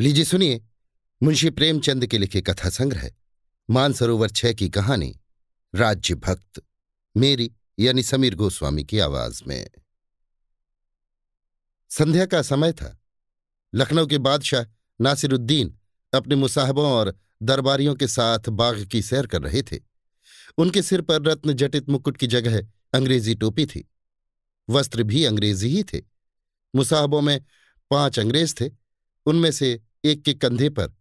लीजिए सुनिए, मुंशी प्रेमचंद के लिखे कथा संग्रह मानसरोवर छह की कहानी, राज्य भक्त, मेरी यानी समीर गोस्वामी की आवाज़ में। संध्या का समय था। लखनऊ के बादशाह नासिरुद्दीन अपने मुसाहबों और दरबारियों के साथ बाग की सैर कर रहे थे। उनके सिर पर रत्न जटित मुकुट की जगह अंग्रेज़ी टोपी थी। वस्त्र भी अंग्रेज़ी ही थे। मुसाहबों में पाँच अंग्रेज़ थे। उनमें से एक के कंधे पर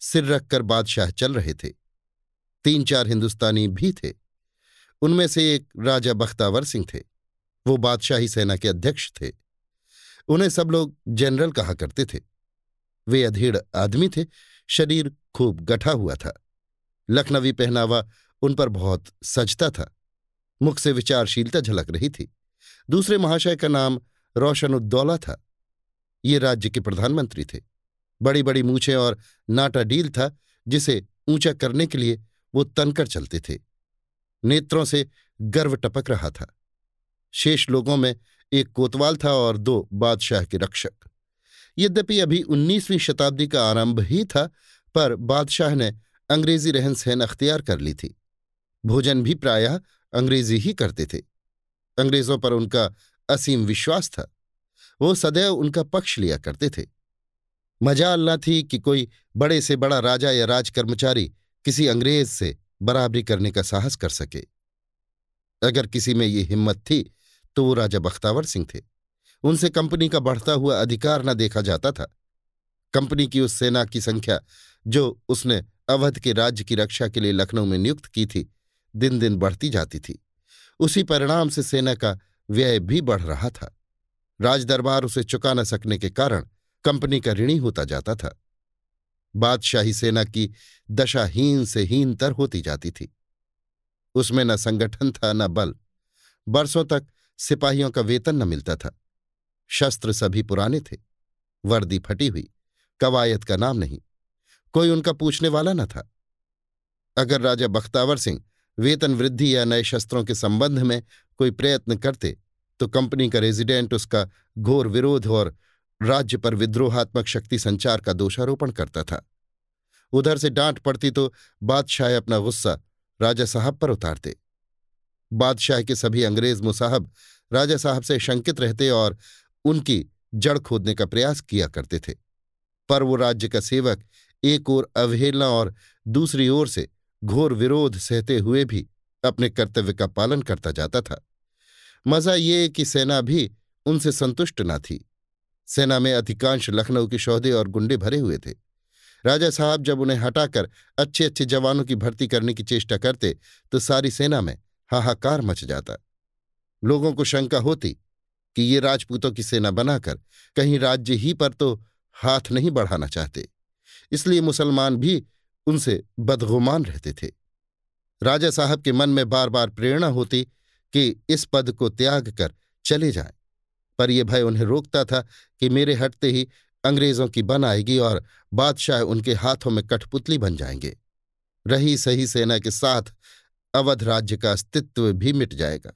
सिर रखकर बादशाह चल रहे थे। तीन चार हिंदुस्तानी भी थे। उनमें से एक राजा बख्तावर सिंह थे। वो बादशाही सेना के अध्यक्ष थे। उन्हें सब लोग जनरल कहा करते थे। वे अधेड़ आदमी थे। शरीर खूब गठा हुआ था। लखनवी पहनावा उन पर बहुत सजता था। मुख से विचारशीलता झलक रही थी। दूसरे महाशय का नाम रोशन उद्दौला था। ये राज्य के प्रधानमंत्री थे। बड़ी बड़ी मूछें और नाटा डील था, जिसे ऊँचा करने के लिए वो तनकर चलते थे। नेत्रों से गर्व टपक रहा था। शेष लोगों में एक कोतवाल था और दो बादशाह के रक्षक। यद्यपि अभी उन्नीसवीं शताब्दी का आरंभ ही था, पर बादशाह ने अंग्रेज़ी रहन सहन अख्तियार कर ली थी। भोजन भी प्रायः अंग्रेज़ी ही करते थे। अंग्रेज़ों पर उनका असीम विश्वास था। वो सदैव उनका पक्ष लिया करते थे। मजाल न थी कि कोई बड़े से बड़ा राजा या राजकर्मचारी किसी अंग्रेज़ से बराबरी करने का साहस कर सके। अगर किसी में ये हिम्मत थी तो वो राजा बख्तावर सिंह थे। उनसे कंपनी का बढ़ता हुआ अधिकार न देखा जाता था। कंपनी की उस सेना की संख्या, जो उसने अवध के राज्य की रक्षा के लिए लखनऊ में नियुक्त की थी दिन दिन बढ़ती जाती थी। उसी परिणाम से सेना का व्यय भी बढ़ रहा था। राजदरबार उसे चुका न सकने के कारण कंपनी का ऋणी होता जाता था। बादशाही सेना की दशा हीन से हीनतर होती जाती थी। उसमें न संगठन था, न बल। बरसों तक सिपाहियों का वेतन न मिलता था। शस्त्र सभी पुराने थे। वर्दी फटी हुई कवायत का नाम नहीं। कोई उनका पूछने वाला न था। अगर राजा बख्तावर सिंह वेतन वृद्धि या नए शस्त्रों के संबंध में कोई प्रयत्न करते तो कंपनी का रेजिडेंट, उसका घोर विरोध और राज्य पर विद्रोहात्मक शक्ति संचार का दोषारोपण करता था। उधर से डांट पड़ती तो बादशाह अपना गुस्सा राजा साहब पर उतारते। बादशाह के सभी अंग्रेज़ मुसाहब राजा साहब से शंकित रहते और उनकी जड़ खोदने का प्रयास किया करते थे। पर वो राज्य का सेवक एक ओर अवहेलना और दूसरी ओर से घोर विरोध सहते हुए भी अपने कर्तव्य का पालन करता जाता था। मज़ा ये कि सेना भी उनसे संतुष्ट न थी। सेना में अधिकांश लखनऊ के शौदे और गुंडे भरे हुए थे। राजा साहब जब उन्हें हटाकर अच्छे अच्छे जवानों की भर्ती करने की चेष्टा करते तो सारी सेना में हाहाकार मच जाता। लोगों को शंका होती कि ये राजपूतों की सेना बनाकर कहीं राज्य ही पर तो हाथ नहीं बढ़ाना चाहते। इसलिए मुसलमान भी उनसे बदगुमान रहते थे। राजा साहब के मन में बार बार प्रेरणा होती कि इस पद को त्याग कर चले जाएँ। पर यह भय उन्हें रोकता था कि मेरे हटते ही अंग्रेज़ों की बन आएगी और बादशाह उनके हाथों में कठपुतली बन जाएँगे। रही सही सेना के साथ अवध राज्य का अस्तित्व भी मिट जाएगा।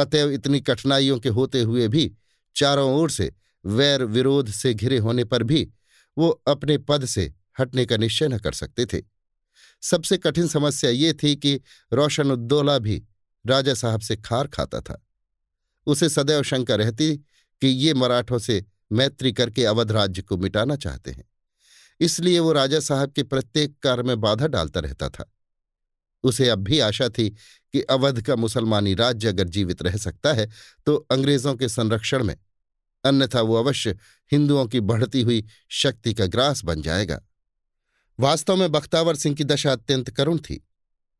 अतएव इतनी कठिनाइयों के होते हुए भी चारों ओर से वैर विरोध से घिरे होने पर भी वो अपने पद से हटने का निश्चय न कर सकते थे। सबसे कठिन समस्या ये थी कि रोशन उद्दौला भी राजा साहब से खार खाता था। उसे सदैव शंका रहती कि ये मराठों से मैत्री करके अवध राज्य को मिटाना चाहते हैं। इसलिए वो राजा साहब के प्रत्येक कार्य में बाधा डालता रहता था। उसे अब भी आशा थी कि अवध का मुसलमानी राज्य अगर जीवित रह सकता है तो अंग्रेज़ों के संरक्षण में, अन्यथा वो अवश्य हिंदुओं की बढ़ती हुई शक्ति का ग्रास बन जाएगा। वास्तव में बख्तावर सिंह की दशा अत्यंत करुण थी।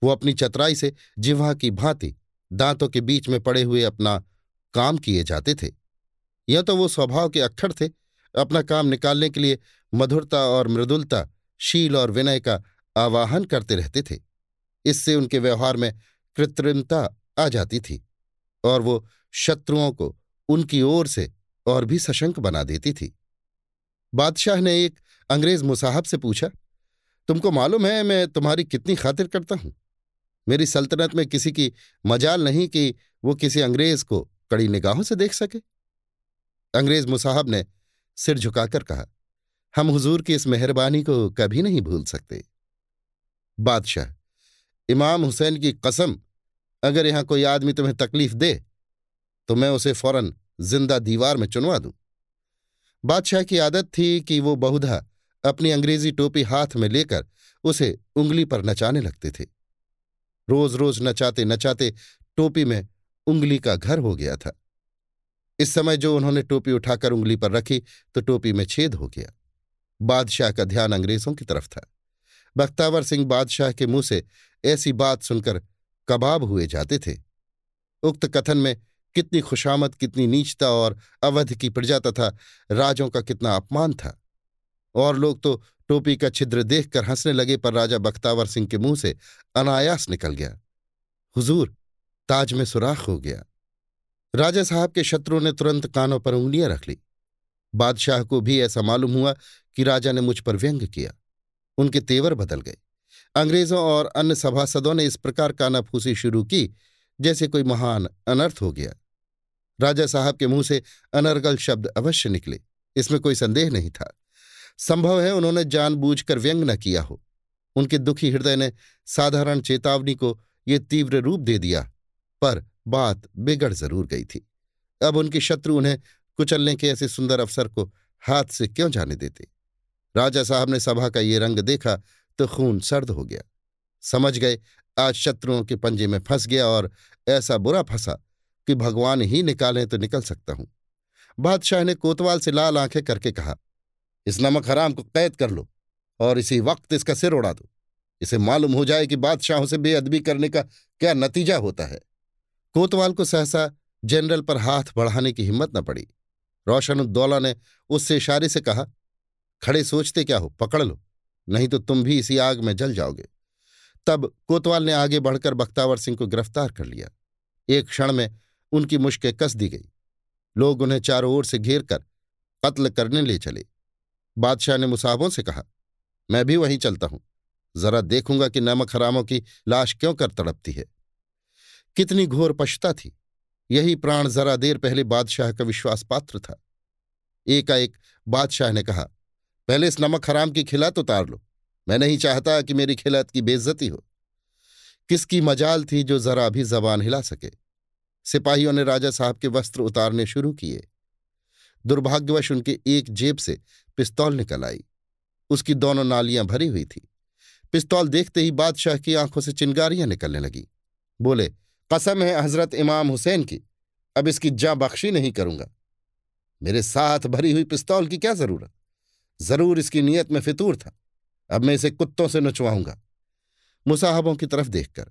वो अपनी चतराई से जिह्वा की भांति दांतों के बीच में पड़े हुए अपना काम किए जाते थे। यह तो वो स्वभाव के अक्षर थे, अपना काम निकालने के लिए मधुरता और मृदुलता, शील और विनय का आवाहन करते रहते थे। इससे उनके व्यवहार में कृत्रिमता आ जाती थी और वो शत्रुओं को उनकी ओर से और भी सशंक बना देती थी। बादशाह ने एक अंग्रेज़ मुसाहब से पूछा, तुमको मालूम है मैं तुम्हारी कितनी खातिर करता हूँ? मेरी सल्तनत में किसी की मजाल नहीं कि वो किसी अंग्रेज़ को कड़ी निगाहों से देख सके। अंग्रेज़ मुसाहब ने सिर झुकाकर कहा, हम हुजूर की इस मेहरबानी को कभी नहीं भूल सकते। बादशाह, इमाम हुसैन की कसम, अगर यहाँ कोई आदमी तुम्हें तकलीफ़ दे तो मैं उसे फ़ौरन ज़िंदा दीवार में चुनवा दूँ। बादशाह की आदत थी कि वो बहुधा अपनी अंग्रेज़ी टोपी हाथ में लेकर उसे उंगली पर नचाने लगते थे। रोज रोज नचाते नचाते टोपी में उंगली का घर हो गया था। इस समय जो उन्होंने टोपी उठाकर उंगली पर रखी तो टोपी में छेद हो गया। बादशाह का ध्यान अंग्रेज़ों की तरफ़ था। बख्तावर सिंह बादशाह के मुँह से ऐसी बात सुनकर कबाब हुए जाते थे। उक्त कथन में कितनी खुशामद, कितनी नीचता और अवध की प्रजा तथा राजों का कितना अपमान था। और लोग तो टोपी का छिद्र देखकर हंसने लगे, पर राजा बख्तावर सिंह के मुँह से अनायास निकल गया। हुजूर, ताज में सुराख हो गया। राजा साहब के शत्रु ने तुरंत कानों पर उंगलियाँ रख ली। बादशाह को भी ऐसा मालूम हुआ कि राजा ने मुझ पर व्यंग किया। उनके तेवर बदल गए। अंग्रेज़ों और अन्य सभासदों ने इस प्रकार कानाफूसी शुरू की, जैसे कोई महान अनर्थ हो गया। राजा साहब के मुँह से अनर्गल शब्द अवश्य निकले। इसमें कोई संदेह नहीं था। संभव है उन्होंने जानबूझकर व्यंग न किया हो। उनके दुखी हृदय ने साधारण चेतावनी को ये तीव्र रूप दे दिया, पर बात बिगड़ ज़रूर गई थी। अब उनके शत्रु उन्हें कुचलने के ऐसे सुंदर अवसर को हाथ से क्यों जाने देते? राजा साहब ने सभा का ये रंग देखा तो खून सर्द हो गया। समझ गए, आज शत्रुओं के पंजे में फंस गया और ऐसा बुरा फंसा कि भगवान ही निकालें तो निकल सकता हूँ। बादशाह ने कोतवाल से लाल आँखें करके कहा इस नमक हराम को कैद कर लो और इसी वक्त इसका सिर उड़ा दो। इसे मालूम हो जाए कि बादशाहों से बेअदबी करने का क्या नतीजा होता है। कोतवाल को सहसा जनरल पर हाथ बढ़ाने की हिम्मत न पड़ी। रोशनुद्दौला ने उससे इशारे से कहा, खड़े सोचते क्या हो? पकड़ लो, नहीं तो तुम भी इसी आग में जल जाओगे। तब कोतवाल ने आगे बढ़कर बख्तावर सिंह को गिरफ़्तार कर लिया। एक क्षण में उनकी मुश्कें कस दी गई। लोग उन्हें चारों ओर से घेर कर कत्ल करने ले चले। बादशाह ने मुसाबों से कहा, मैं भी वहीं चलता हूँ। जरा देखूँगा कि नमक हरामों की लाश क्यों कर तड़पती है। कितनी घोर पशता थी। यही प्राण जरा देर पहले बादशाह का विश्वास पात्र था। एकाएक बादशाह ने कहा, पहले इस नमक हराम की खिलात उतार लो। मैं नहीं चाहता कि मेरी खिलात की बेइज्जती हो। किसकी मजाल थी जो जरा भी जबान हिला सके? सिपाहियों ने राजा साहब के वस्त्र उतारने शुरू किए। दुर्भाग्यवश उनके एक जेब से पिस्तौल निकल आई। उसकी दोनों नालियाँ भरी हुई थी। पिस्तौल देखते ही बादशाह की आँखों से चिंगारियाँ निकलने लगी। बोले, कसम है हज़रत इमाम हुसैन की, अब इसकी जा बख्शी नहीं करूँगा। मेरे साथ भरी हुई पिस्तौल की क्या ज़रूरत? ज़रूर इसकी नीयत में फितूर था। अब मैं इसे कुत्तों से नचवाऊँगा। मुसाहबों की तरफ़ देखकर,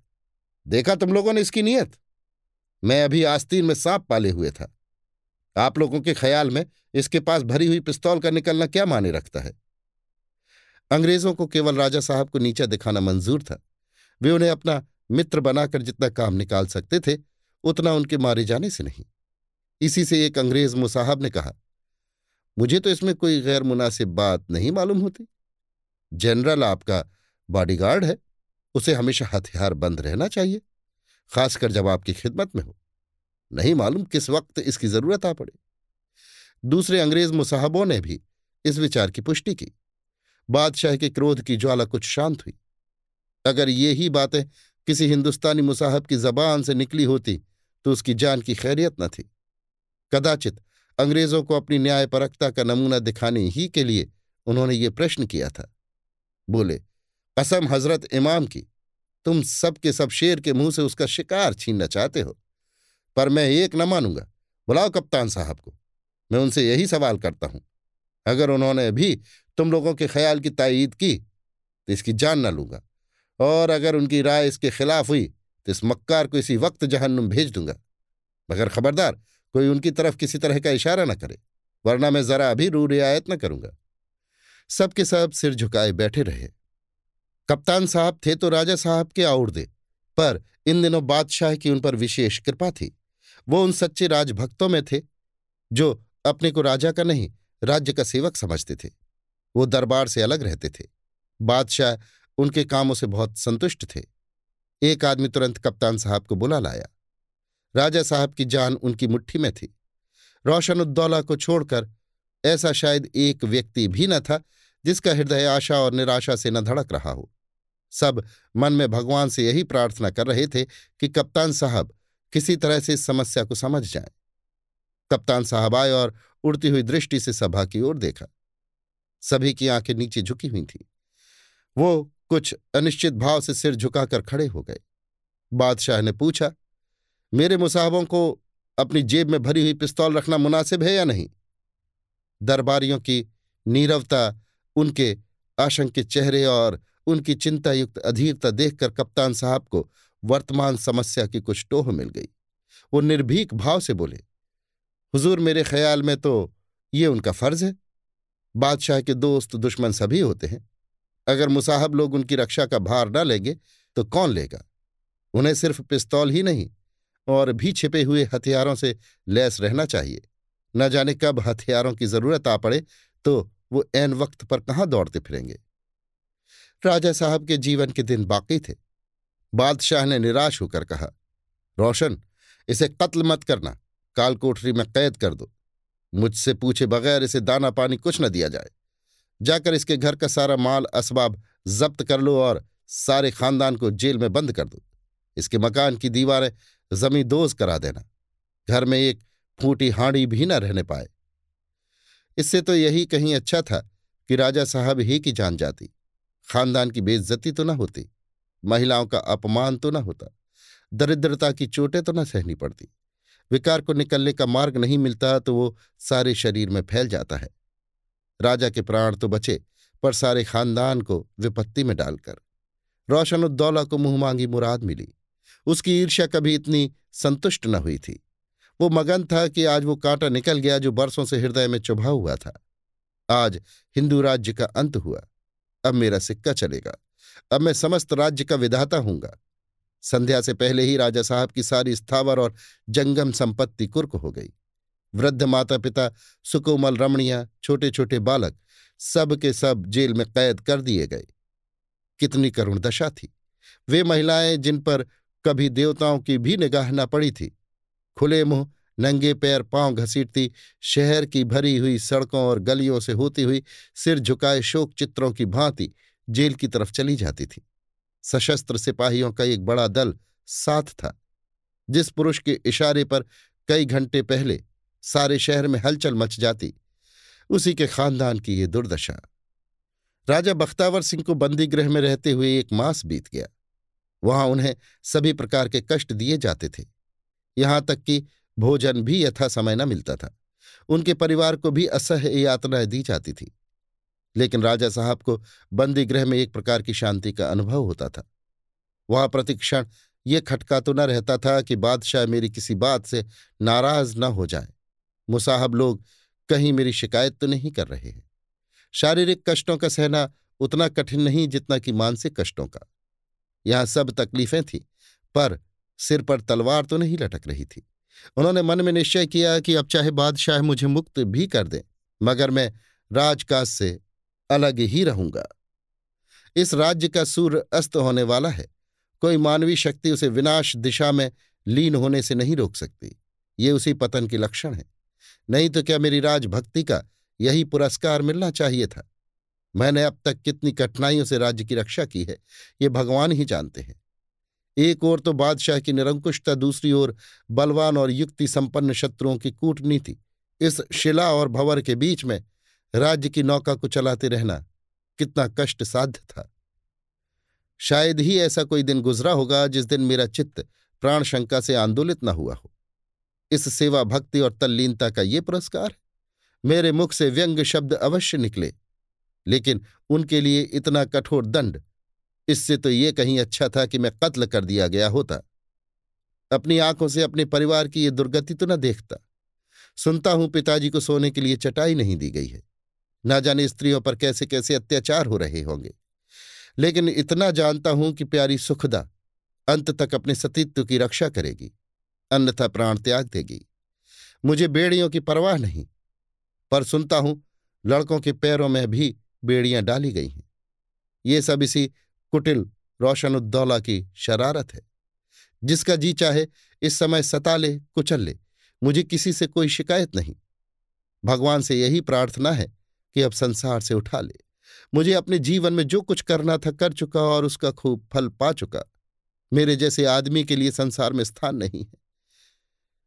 देखा तुम लोगों ने इसकी नीयत? मैं अभी आस्तीन में सांप पाले हुए था। आप लोगों के ख्याल में इसके पास भरी हुई पिस्तौल का निकलना क्या माने रखता है? अंग्रेज़ों को केवल राजा साहब को नीचा दिखाना मंजूर था। वे उन्हें अपना मित्र बनाकर जितना काम निकाल सकते थे, उतना उनके मारे जाने से नहीं। इसी से एक अंग्रेज़ मुसाहब ने कहा, मुझे तो इसमें कोई गैर मुनासिब बात नहीं मालूम होती। जनरल आपका बॉडीगार्ड है, उसे हमेशा हथियार बंद रहना चाहिए, खासकर जब आपकी खिदमत में हो। नहीं मालूम किस वक्त इसकी ज़रूरत आ पड़े। दूसरे अंग्रेज़ मुसाहबों ने भी इस विचार की पुष्टि की। बादशाह के क्रोध की ज्वाला कुछ शांत हुई। अगर ये ही बातें किसी हिंदुस्तानी मुसाहब की जबान से निकली होती तो उसकी जान की खैरियत न थी। कदाचित अंग्रेज़ों को अपनी न्यायपरकता का नमूना दिखाने ही के लिए उन्होंने ये प्रश्न किया था। बोले, कसम हज़रत इमाम की, तुम सब के सब शेर के मुँह से उसका शिकार छीनना चाहते हो। पर मैं एक न मानूँगा। बुलाओ कप्तान साहब को। मैं उनसे यही सवाल करता हूँ। अगर उन्होंने भी तुम लोगों के ख्याल की तायीद की तो इसकी जान न लूँगा। और अगर उनकी राय इसके खिलाफ हुई तो इस मक्कार को इसी वक्त जहन्नुम भेज दूँगा। मगर खबरदार, कोई उनकी तरफ़ किसी तरह का इशारा न करे, वरना मैं जरा अभी रू रियायत न करूँगा। सबके सब सिर झुकाए बैठे रहे। कप्तान साहब थे तो राजा साहब के दे पर इन दिनों बादशाह की उन पर विशेष कृपा थी। वो उन सच्चे राजभक्तों में थे, जो अपने को राजा का नहीं, राज्य का सेवक समझते थे। वो दरबार से अलग रहते थे। बादशाह उनके कामों से बहुत संतुष्ट थे। एक आदमी तुरंत कप्तान साहब को बुला लाया। राजा साहब की जान उनकी मुट्ठी में थी। रोशन उद्दौला को छोड़कर ऐसा शायद एक व्यक्ति भी न था, जिसका हृदय आशा और निराशा से न धड़क रहा हो। सब मन में भगवान से यही प्रार्थना कर रहे थे कि कप्तान साहब किसी तरह से इस समस्या को समझ जाएँ। कप्तान साहब आए और उड़ती हुई दृष्टि से सभा की ओर देखा। सभी की आँखें नीचे झुकी हुई थीं। वो कुछ अनिश्चित भाव से सिर झुकाकर खड़े हो गए। बादशाह ने पूछा, मेरे मुसाहबों को अपनी जेब में भरी हुई पिस्तौल रखना मुनासिब है या नहीं? दरबारियों की नीरवता, उनके आशंकित चेहरे और उनकी चिंतायुक्त अधीरता देखकर कप्तान साहब को वर्तमान समस्या की कुछ टोह मिल गई। वो निर्भीक भाव से बोले, हुजूर, मेरे ख्याल में तो ये उनका फ़र्ज़ है। बादशाह के दोस्त दुश्मन सभी होते हैं। अगर मुसाहब लोग उनकी रक्षा का भार न लेंगे तो कौन लेगा? उन्हें सिर्फ़ पिस्तौल ही नहीं, और भी छिपे हुए हथियारों से लैस रहना चाहिए। न जाने कब हथियारों की ज़रूरत आ पड़े तो वो एन वक्त पर कहाँ दौड़ते फिरेंगे? राजा साहब के जीवन के दिन बाकी थे। बादशाह ने निराश होकर कहा, रोशन, इसे कत्ल मत करना काल कोठरी में कैद कर दो। मुझसे पूछे बगैर इसे दाना पानी कुछ न दिया जाए। जाकर इसके घर का सारा माल, असबाब जब्त कर लो और सारे खानदान को जेल में बंद कर दो। इसके मकान की दीवारें जमींदोज करा देना। घर में एक फूटी हांडी भी न रहने पाए। इससे तो यही कहीं अच्छा था कि राजा साहब ही की जान जाती। खानदान की बेइज्जती तो न होती। महिलाओं का अपमान तो न होता। दरिद्रता की चोटें तो न सहनी पड़ती। विकार को निकलने का मार्ग नहीं मिलता तो वो सारे शरीर में फैल जाता है। राजा के प्राण तो बचे, पर सारे खानदान को विपत्ति में डालकर। रोशनुद्दौला को मुँह मांगी मुराद मिली। उसकी ईर्ष्या कभी इतनी संतुष्ट न हुई थी। वो मगन था कि आज वो कांटा निकल गया जो बरसों से हृदय में चुभा हुआ था। आज हिंदू राज्य का अंत हुआ। अब मेरा सिक्का चलेगा। अब मैं समस्त राज्य का विधाता हूँगा। संध्या से पहले ही राजा साहब की सारी स्थावर और जंगम संपत्ति कुर्क हो गई। वृद्ध माता पिता सुकोमल रमणिया छोटे छोटे बालक, सब के सब जेल में कैद कर दिए गए। कितनी करुण दशा थी। वे महिलाएँ जिन पर कभी देवताओं की भी निगाह न पड़ी थी। खुले मुँह, नंगे पैर, पाँव घसीटती, शहर की भरी हुई सड़कों और गलियों से होती हुई सिर झुकाए शोक चित्रों की भांति जेल की तरफ़ चली जाती थी। सशस्त्र सिपाहियों का एक बड़ा दल साथ था, जिस पुरुष के इशारे पर कई घंटे पहले सारे शहर में हलचल मच जाती, उसी के खानदान की ये दुर्दशा। राजा बख्तावर सिंह को बंदी गृह में रहते हुए एक मास बीत गया। वहाँ उन्हें सभी प्रकार के कष्ट दिए जाते थे। यहाँ तक कि भोजन भी यथा समय न मिलता था। उनके परिवार को भी असह्य यातनाएँ दी जाती थी। लेकिन राजा साहब को बंदी गृह में एक प्रकार की शांति का अनुभव होता था। वहाँ प्रतिक्षण ये खटका तो न रहता था कि बादशाह मेरी किसी बात से नाराज़ न हो जाए। मुसाहब लोग कहीं मेरी शिकायत तो नहीं कर रहे हैं। शारीरिक कष्टों का सहना उतना कठिन नहीं जितना कि मानसिक कष्टों का। यहाँ सब तकलीफें थीं, पर सिर पर तलवार तो नहीं लटक रही थी। उन्होंने मन में निश्चय किया कि अब चाहे बादशाह मुझे मुक्त भी कर दें, मगर मैं राजकाज से अलग ही रहूँगा। इस राज्य का सूर्य अस्त होने वाला है। कोई मानवीय शक्ति उसे विनाश दिशा में लीन होने से नहीं रोक सकती। ये उसी पतन के लक्षण है। नहीं तो क्या मेरी राजभक्ति का यही पुरस्कार मिलना चाहिए था? मैंने अब तक कितनी कठिनाइयों से राज्य की रक्षा की है, ये भगवान ही जानते हैं। एक ओर तो बादशाह की निरंकुशता, दूसरी ओर बलवान और युक्ति संपन्न शत्रुओं की कूटनीति। इस शिला और भंवर के बीच में राज्य की नौका को चलाते रहना कितना कष्ट साध्य था। शायद ही ऐसा कोई दिन गुजरा होगा जिस दिन मेरा चित्त प्राण शंका से आंदोलित न हुआ हो। इस सेवा भक्ति और तल्लीनता का ये पुरस्कार मेरे मुख से व्यंग शब्द अवश्य निकले, लेकिन उनके लिए इतना कठोर दंड, इससे तो ये कहीं अच्छा था कि मैं कत्ल कर दिया गया होता। अपनी आँखों से अपने परिवार की ये दुर्गति तो न देखता। सुनता हूँ पिताजी को सोने के लिए चटाई नहीं दी गई है। ना जाने स्त्रियों पर कैसे कैसे अत्याचार हो रहे होंगे। लेकिन इतना जानता हूँ कि प्यारी सुखदा अंत तक अपने सतीत्व की रक्षा करेगी, अन्यथा प्राण त्याग देगी। मुझे बेड़ियों की परवाह नहीं, पर सुनता हूँ लड़कों के पैरों में भी बेड़ियाँ डाली गई हैं। ये सब इसी कुटिल रोशनुद्दौला की शरारत है। जिसका जी चाहे इस समय सता ले, कुचल ले, मुझे किसी से कोई शिकायत नहीं। भगवान से यही प्रार्थना है कि अब संसार से उठा ले। मुझे अपने जीवन में जो कुछ करना था कर चुका और उसका खूब फल पा चुका। मेरे जैसे आदमी के लिए संसार में स्थान नहीं है।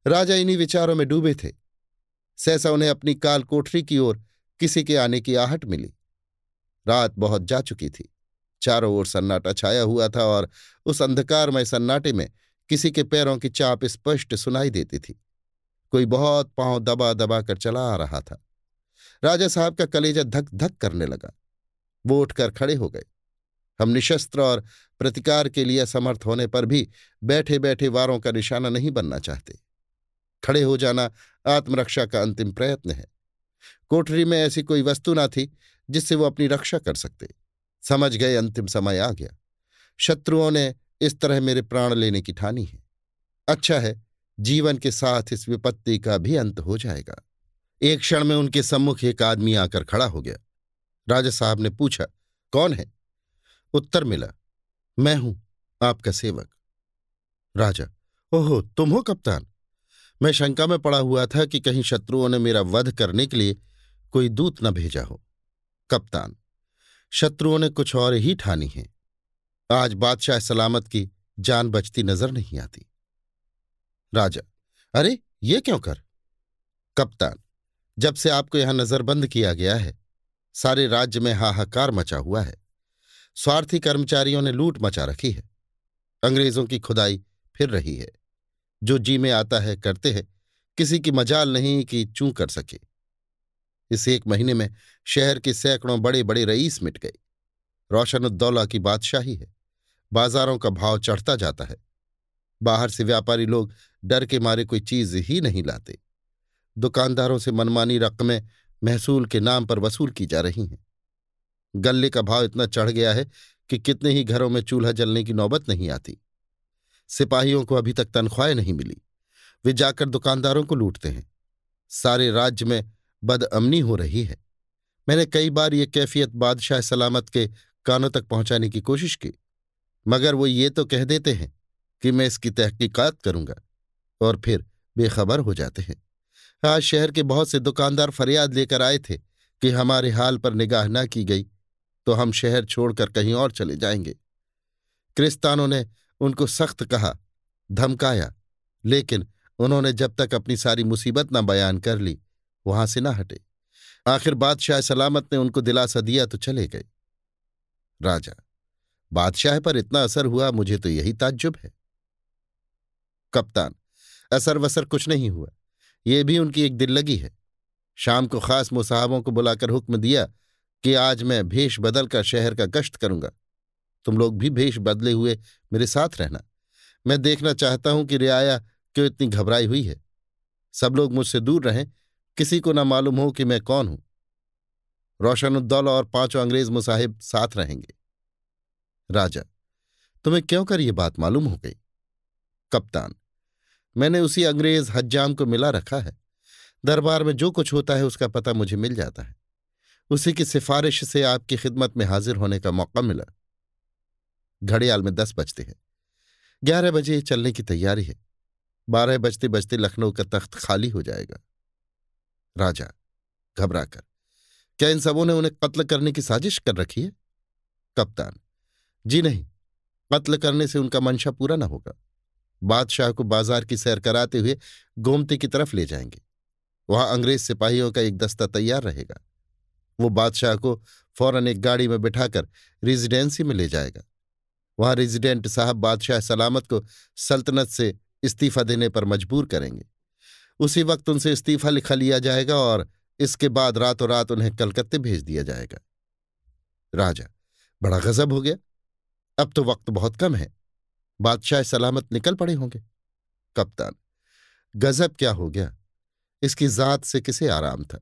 राजा इन्हीं विचारों में डूबे थे। सहसा उन्हें अपनी काल कोठरी की ओर किसी के आने की आहट मिली। रात बहुत जा चुकी थी। चारों ओर सन्नाटा छाया हुआ था और उस अंधकारमय सन्नाटे में किसी के पैरों की चाप स्पष्ट सुनाई देती थी। कोई बहुत पाँव दबा दबा कर चला आ रहा था। राजा साहब का कलेजा धक धक करने लगा। वो उठकर खड़े हो गए। हम निशस्त्र और प्रतिकार के लिए समर्थ होने पर भी बैठे बैठे वारों का निशाना नहीं बनना चाहते। खड़े हो जाना आत्मरक्षा का अंतिम प्रयत्न है। कोठरी में ऐसी कोई वस्तु ना थी जिससे वो अपनी रक्षा कर सकते। समझ गए, अंतिम समय आ गया। शत्रुओं ने इस तरह मेरे प्राण लेने की ठानी है। अच्छा है, जीवन के साथ इस विपत्ति का भी अंत हो जाएगा। एक क्षण में उनके सम्मुख एक आदमी आकर खड़ा हो गया। राजा साहब ने पूछा, कौन है? उत्तर मिला, मैं हूँ आपका सेवक। राजा, ओहो, तुम हो कप्तान? मैं शंका में पड़ा हुआ था कि कहीं शत्रुओं ने मेरा वध करने के लिए कोई दूत न भेजा हो। कप्तान, शत्रुओं ने कुछ और ही ठानी है। आज बादशाह सलामत की जान बचती नज़र नहीं आती। राजा, अरे, ये क्यों कर? कप्तान जब से आपको यहाँ नजरबंद किया गया है, सारे राज्य में हाहाकार मचा हुआ है। स्वार्थी कर्मचारियों ने लूट मचा रखी है। अंग्रेज़ों की खुदाई फिर रही है। जो जी में आता है, करते हैं। किसी की मजाल नहीं कि चूं कर सके। इस एक महीने में शहर के सैकड़ों बड़े बड़े रईस मिट गए। रोशनुद्दौला की बादशाही है। बाजारों का भाव चढ़ता जाता है। बाहर से व्यापारी लोग डर के मारे कोई चीज़ ही नहीं लाते। दुकानदारों से मनमानी रकमें महसूल के नाम पर वसूल की जा रही हैं। गल्ले का भाव इतना चढ़ गया है कि कितने ही घरों में चूल्हा जलने की नौबत नहीं आती। सिपाहियों को अभी तक तनख्वाहें नहीं मिली। वे जाकर दुकानदारों को लूटते हैं। सारे राज्य में बदअमनी हो रही है। मैंने कई बार ये कैफियत बादशाह सलामत के कानों तक पहुँचाने की कोशिश की, मगर वो ये तो कह देते हैं कि मैं इसकी तहकीकात करूँगा और फिर बेखबर हो जाते हैं। आज शहर के बहुत से दुकानदार फरियाद लेकर आए थे कि हमारे हाल पर निगाह न की गई तो हम शहर छोड़कर कहीं और चले जाएँगे। क्रिस्तानों ने उनको सख्त कहा, धमकाया, लेकिन उन्होंने जब तक अपनी सारी मुसीबत ना बयान कर ली, वहाँ से ना हटे। आखिर बादशाह सलामत ने उनको दिलासा दिया तो चले गए। राजा, बादशाह पर इतना असर हुआ, मुझे तो यही ताज्जुब है। कप्तान असर वसर कुछ नहीं हुआ। ये भी उनकी एक दिल लगी है। शाम को खास मुसाहबों को बुलाकर हुक्म दिया कि आज मैं भेष बदल कर शहर का गश्त करूँगा। तुम लोग भी भेष बदले हुए मेरे साथ रहना। मैं देखना चाहता हूँ कि रियाया क्यों इतनी घबराई हुई है। सब लोग मुझसे दूर रहें, किसी को ना मालूम हो कि मैं कौन हूँ। रोशनुद्दौला और पाँचों अंग्रेज़ मुसाहिब साथ रहेंगे। राजा, तुम्हें क्यों कर ये बात मालूम हो गई? कप्तान मैंने उसी अंग्रेज़ हज्जाम को मिला रखा है। दरबार में जो कुछ होता है उसका पता मुझे मिल जाता है। उसी की सिफारिश से आपकी खिदमत में हाजिर होने का मौका मिला। घड़ियाल में दस बजते हैं। ग्यारह बजे चलने की तैयारी है। बारह बजते बजते लखनऊ का तख्त खाली हो जाएगा। राजा, घबराकर, क्या इन सबों ने उन्हें कत्ल करने की साजिश कर रखी है? कप्तान, जी नहीं, कत्ल करने से उनका मंशा पूरा ना होगा। बादशाह को बाज़ार की सैर कराते हुए गोमती की तरफ़ ले जाएँगे। वहाँ अंग्रेज़ सिपाहियों का एक दस्ता तैयार रहेगा। वो बादशाह को फ़ौरन एक गाड़ी में बिठाकर रेजिडेंसी में ले जाएगा। वहाँ रेजिडेंट साहब बादशाह सलामत को सल्तनत से इस्तीफा देने पर मजबूर करेंगे। उसी वक्त उनसे इस्तीफा लिखा लिया जाएगा और इसके बाद रातों रात उन्हें कलकत्ते भेज दिया जाएगा। राजा, बड़ा गजब हो गया। अब तो वक्त बहुत कम है। बादशाह सलामत निकल पड़े होंगे। कप्तान, गजब क्या हो गया। इसकी जात से किसे आराम था?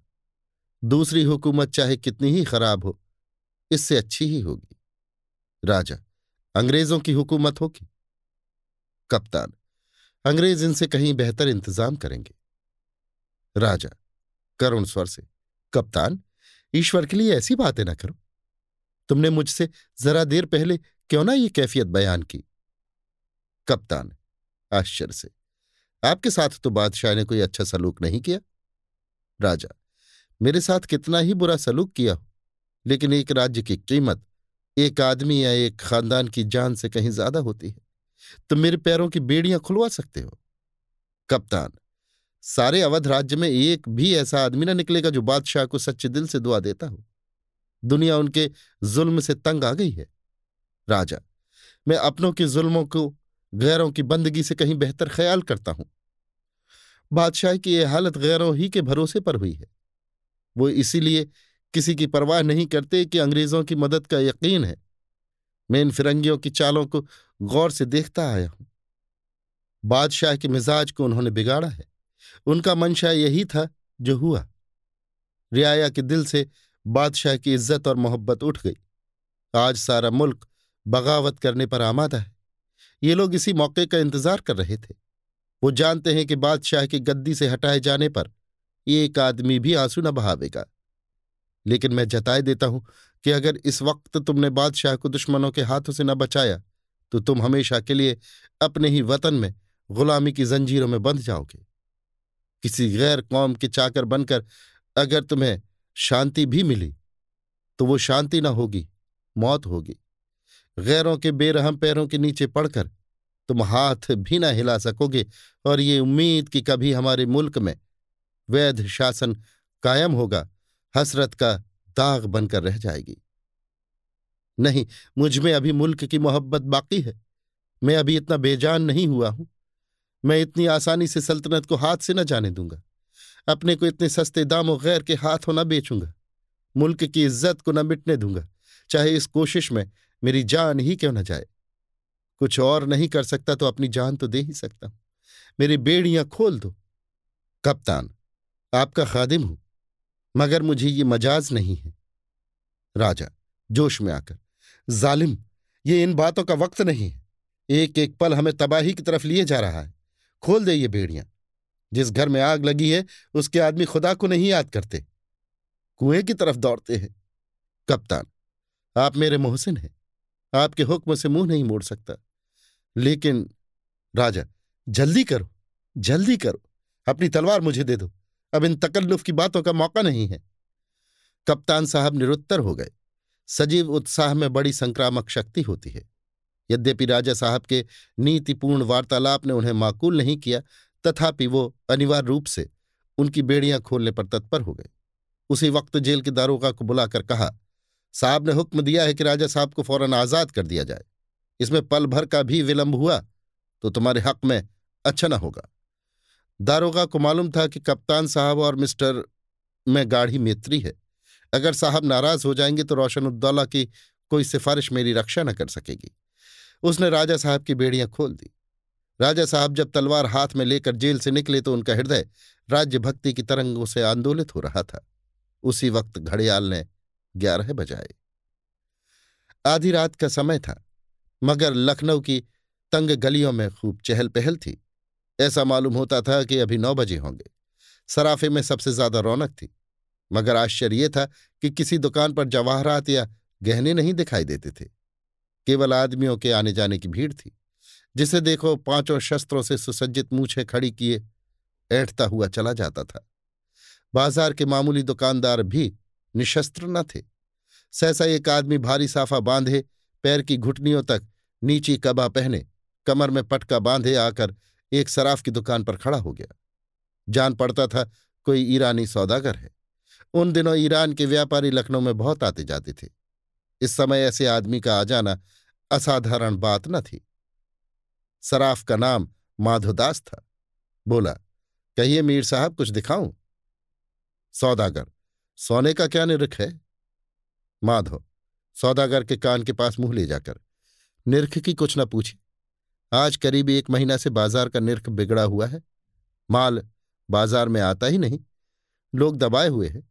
दूसरी हुकूमत चाहे कितनी ही खराब हो, इससे अच्छी ही होगी। राजा, अंग्रेज़ों की हुकूमत होगी। कप्तान, अंग्रेज़ इनसे कहीं बेहतर इंतज़ाम करेंगे। राजा, करुण स्वर से, कप्तान, ईश्वर के लिए ऐसी बातें ना करो। तुमने मुझसे जरा देर पहले क्यों ना ये कैफियत बयान की? कप्तान। आश्चर्य से। आपके साथ तो बादशाह ने कोई अच्छा सलूक नहीं किया। राजा, मेरे साथ कितना ही बुरा सलूक किया हो, लेकिन एक राज्य की कीमत, एक आदमी या एक खानदान की जान से कहीं ज़्यादा होती है। तो मेरे पैरों की बेड़ियाँ खुलवा सकते हो। कप्तान, सारे अवध राज्य में एक भी ऐसा आदमी ना निकलेगा जो बादशाह को सच्चे दिल से दुआ देता हो। दुनिया उनके जुल्म से तंग आ गई है। राजा, मैं अपनों के जुल्मों को गैरों की बंदगी से कहीं बेहतर ख्याल करता हूँ। बादशाह की यह हालत गैरों ही के भरोसे पर हुई है। वो इसीलिए किसी की परवाह नहीं करते कि अंग्रेज़ों की मदद का यकीन है। मैं इन फिरंगियों की चालों को गौर से देखता आया हूँ। बादशाह के मिजाज को उन्होंने बिगाड़ा है। उनका मंशा यही था जो हुआ। रियाया के दिल से बादशाह की इज़्ज़त और मोहब्बत उठ गई। आज सारा मुल्क बगावत करने पर आमादा है। ये लोग इसी मौके का इंतज़ार कर रहे थे। वो जानते हैं कि बादशाह की गद्दी से हटाए जाने पर एक आदमी भी आँसू न बहावेगा। लेकिन मैं जताए देता हूँ कि अगर इस वक्त तुमने बादशाह को दुश्मनों के हाथों से न बचाया तो तुम हमेशा के लिए अपने ही वतन में गुलामी की जंजीरों में बंध जाओगे। किसी गैर कौम के चाकर बनकर अगर तुम्हें शांति भी मिली तो वो शांति न होगी, मौत होगी। गैरों के बेरहम पैरों के नीचे पड़कर तुम हाथ भी ना हिला सकोगे और ये उम्मीद कि कभी हमारे मुल्क में वैध शासन कायम होगा, हसरत का दाग बनकर रह जाएगी। नहीं, मुझमें अभी मुल्क की मोहब्बत बाकी है। मैं अभी इतना बेजान नहीं हुआ हूँ। मैं इतनी आसानी से सल्तनत को हाथ से न जाने दूँगा। अपने को इतने सस्ते दामों गैर के हाथों न बेचूँगा। मुल्क की इज़्ज़त को न मिटने दूँगा। चाहे इस कोशिश में मेरी जान ही क्यों न जाए? कुछ और नहीं कर सकता तो अपनी जान तो दे ही सकता हूँ। मेरी बेड़ियाँ खोल दो। कप्तान, आपका खादिम हूँ, मगर मुझे ये मजाज नहीं है। राजा, जोश में आकर, जालिम, ये इन बातों का वक्त नहीं है। एक एक पल हमें तबाही की तरफ़ लिए जा रहा है। खोल दे ये बेड़ियाँ। जिस घर में आग लगी है, उसके आदमी खुदा को नहीं याद करते। कुएँ की तरफ़ दौड़ते हैं। कप्तान, आप मेरे मोहसिन हैं। आपके हुक्म से मुँह नहीं मोड़ सकता। लेकिन राजा, जल्दी करो जल्दी करो। अपनी तलवार मुझे दे दो। अब इन तकल्लुफ की बातों का मौका नहीं है। कप्तान साहब निरुत्तर हो गए। सजीव उत्साह में बड़ी संक्रामक शक्ति होती है। यद्यपि राजा साहब के नीतिपूर्ण वार्तालाप ने उन्हें माकूल नहीं किया, तथापि वो अनिवार्य रूप से उनकी बेड़ियाँ खोलने पर तत्पर हो गए। उसी वक्त जेल के दारोगा को बुलाकर कहा साहब ने हुक्म दिया है कि राजा साहब को फ़ौरन आज़ाद कर दिया जाए। इसमें पल भर का भी विलंब हुआ तो तुम्हारे हक में अच्छा न होगा। दारोगा को मालूम था कि कप्तान साहब और मिस्टर में गाढ़ी मित्री है। अगर साहब नाराज़ हो जाएँगे तो रोशनुद्दौला की कोई सिफारिश मेरी रक्षा न कर सकेगी। उसने राजा साहब की बेड़ियाँ खोल दी। राजा साहब जब तलवार हाथ में लेकर जेल से निकले तो उनका हृदय राज्य भक्ति की तरंगों से आंदोलित हो रहा था। उसी वक्त घड़ियाल ने ग्यारह बजाए। आधी रात का समय था, मगर लखनऊ की तंग गलियों में खूब चहल पहल थी। ऐसा मालूम होता था कि अभी नौ बजे होंगे। सराफे में सबसे ज़्यादा रौनक थी, मगर आश्चर्य था कि किसी दुकान पर जवाहरात या गहने नहीं दिखाई देते थे। केवल आदमियों के आने जाने की भीड़ थी, जिसे देखो पाँचों शस्त्रों से सुसज्जित मूछे खड़ी किए, ऐठता हुआ चला जाता था। बाज़ार के मामूली दुकानदार भी निशस्त्र न थे। सहसा एक आदमी भारी साफा बांधे, पैर की घुटनियों तक नीची कबा पहने, कमर में पटका बांधे आकर एक सराफ की दुकान पर खड़ा हो गया। जान पड़ता था, कोई ईरानी सौदागर है। उन दिनों ईरान के व्यापारी लखनऊ में बहुत आते जाते थे। इस समय ऐसे आदमी का आ जाना असाधारण बात न थी। सराफ का नाम माधोदास था। बोला, कहिए मीर साहब, कुछ दिखाऊँ? सौदागर सोने का क्या निरख है? माधव, सौदागर के कान के पास मुँह ले जाकर, निरख की कुछ न पूछी। आज करीब एक महीना से बाज़ार का निरख बिगड़ा हुआ है। माल बाज़ार में आता ही नहीं। लोग दबाए हुए हैं।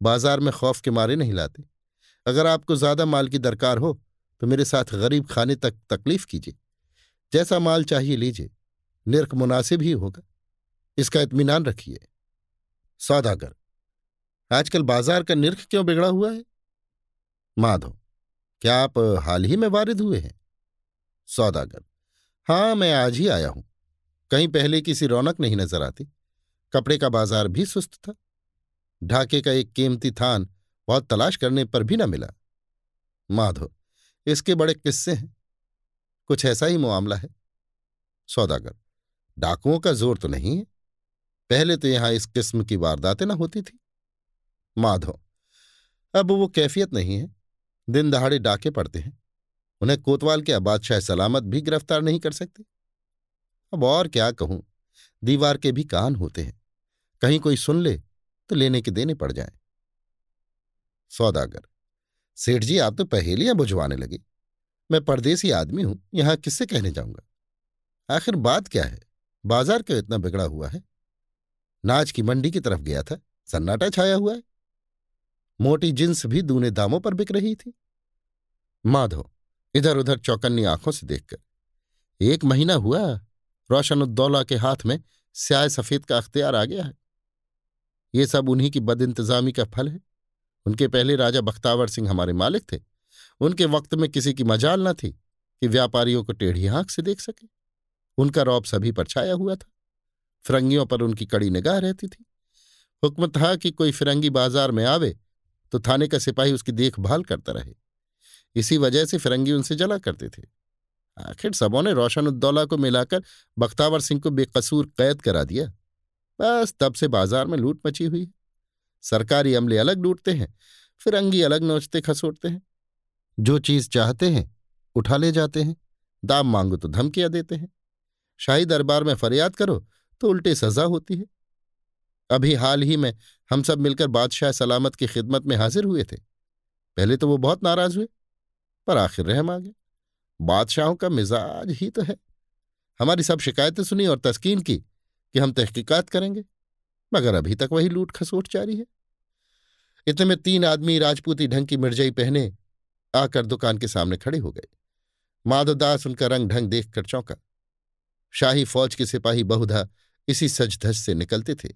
बाज़ार में खौफ के मारे नहीं लाते। अगर आपको ज़्यादा माल की दरकार हो तो मेरे साथ गरीब खाने तक तकलीफ़ कीजिए। जैसा माल चाहिए लीजिए। निरख मुनासिब ही होगा। इसका इत्मीनान रखिए। सौदागर आजकल बाज़ार का निर्ख क्यों बिगड़ा हुआ है? माधव, क्या आप हाल ही में वारिद हुए हैं? सौदागर, हाँ, मैं आज ही आया हूँ। कहीं पहले किसी रौनक नहीं नज़र आती। कपड़े का बाज़ार भी सुस्त था। ढाके का एक कीमती थान बहुत तलाश करने पर भी न मिला। माधो इसके बड़े किस्से हैं। कुछ ऐसा ही मामला है। सौदागर, डाकुओं का ज़ोर तो नहीं है। पहले तो यहाँ इस किस्म की वारदातें न होती थी। माधो, अब वो कैफियत नहीं है। दिन दहाड़े डाके पड़ते हैं। उन्हें कोतवाल के बादशाह सलामत भी गिरफ़्तार नहीं कर सकते। अब और क्या कहूँ, दीवार के भी कान होते हैं। कहीं कोई सुन ले तो लेने के देने पड़ जाए। सौदागर, सेठ जी, आप तो पहेलियाँ बुझवाने लगे। मैं परदेसी आदमी हूँ, यहाँ किससे कहने जाऊँगा? आखिर बात क्या है? बाज़ार क्यों इतना बिगड़ा हुआ है? नाच की मंडी की तरफ़ गया था, सन्नाटा छाया हुआ है। मोटी जींस भी दूने दामों पर बिक रही थी। माधो इधर उधर चौकन्नी आँखों से देखकर। एक महीना हुआ रोशन उद्दौला के हाथ में स्याय सफ़ेद का अख्तियार आ गया है। ये सब उन्हीं की बद इंतजामी का फल है। उनके पहले राजा बख्तावर सिंह हमारे मालिक थे। उनके वक्त में किसी की मजाल न थी कि व्यापारियों को टेढ़ी आँख से देख सके। उनका रौब सभी पर छाया हुआ था। फिरंगियों पर उनकी कड़ी निगाह रहती थी। हुक्म था कि कोई फिरंगी बाज़ार में आवे तो थाने का सिपाही उसकी देखभाल करता रहे। इसी वजह से फिरंगी उनसे जला करते थे। आखिर सबों ने रोशन उद्दौला को मिलाकर बख्तावर सिंह को बेकसूर कैद करा दिया। बस तब से बाज़ार में लूट मची हुई सरकारी अमले अलग लूटते हैं, फिरंगी अलग नोचते खसोटते हैं। जो चीज़ चाहते हैं, उठा ले जाते हैं। दाम मांगो तो धमकियाँ देते हैं। शाही दरबार में फरियाद करो तो उल्टी सजा होती है। अभी हाल ही में हम सब मिलकर बादशाह सलामत की खिदमत में हाजिर हुए थे। पहले तो वो बहुत नाराज़ हुए, पर आखिर रहम आ गया। बादशाहों का मिजाज ही तो है। हमारी सब शिकायतें सुनी और तस्कीन की कि हम तहकीकात करेंगे, मगर अभी तक वही लूट खसोट जारी है। इतने में तीन आदमी राजपूती ढंग की मिर्जई पहने आकर दुकान के सामने खड़े हो गए। माधवदास उनका रंग ढंग देखकर चौंका। शाही फौज के सिपाही बहुधा इसी सजधज से निकलते थे।